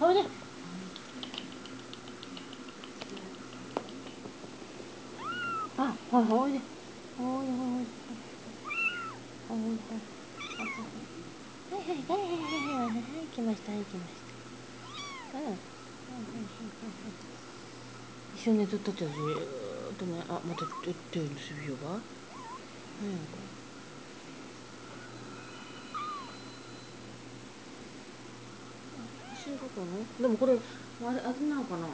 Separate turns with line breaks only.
おいで。あ、ほい、おいで。おいで、おい。で。はいで。はいはい、はいはい。はいはい、はい、来ました、はい、来ました。うん。はいはい。はいはい。一緒にずっとってずっと前、あ、また出てるんですよ、ビオが。うん。い走るとこのでもこれあれあれなのかな？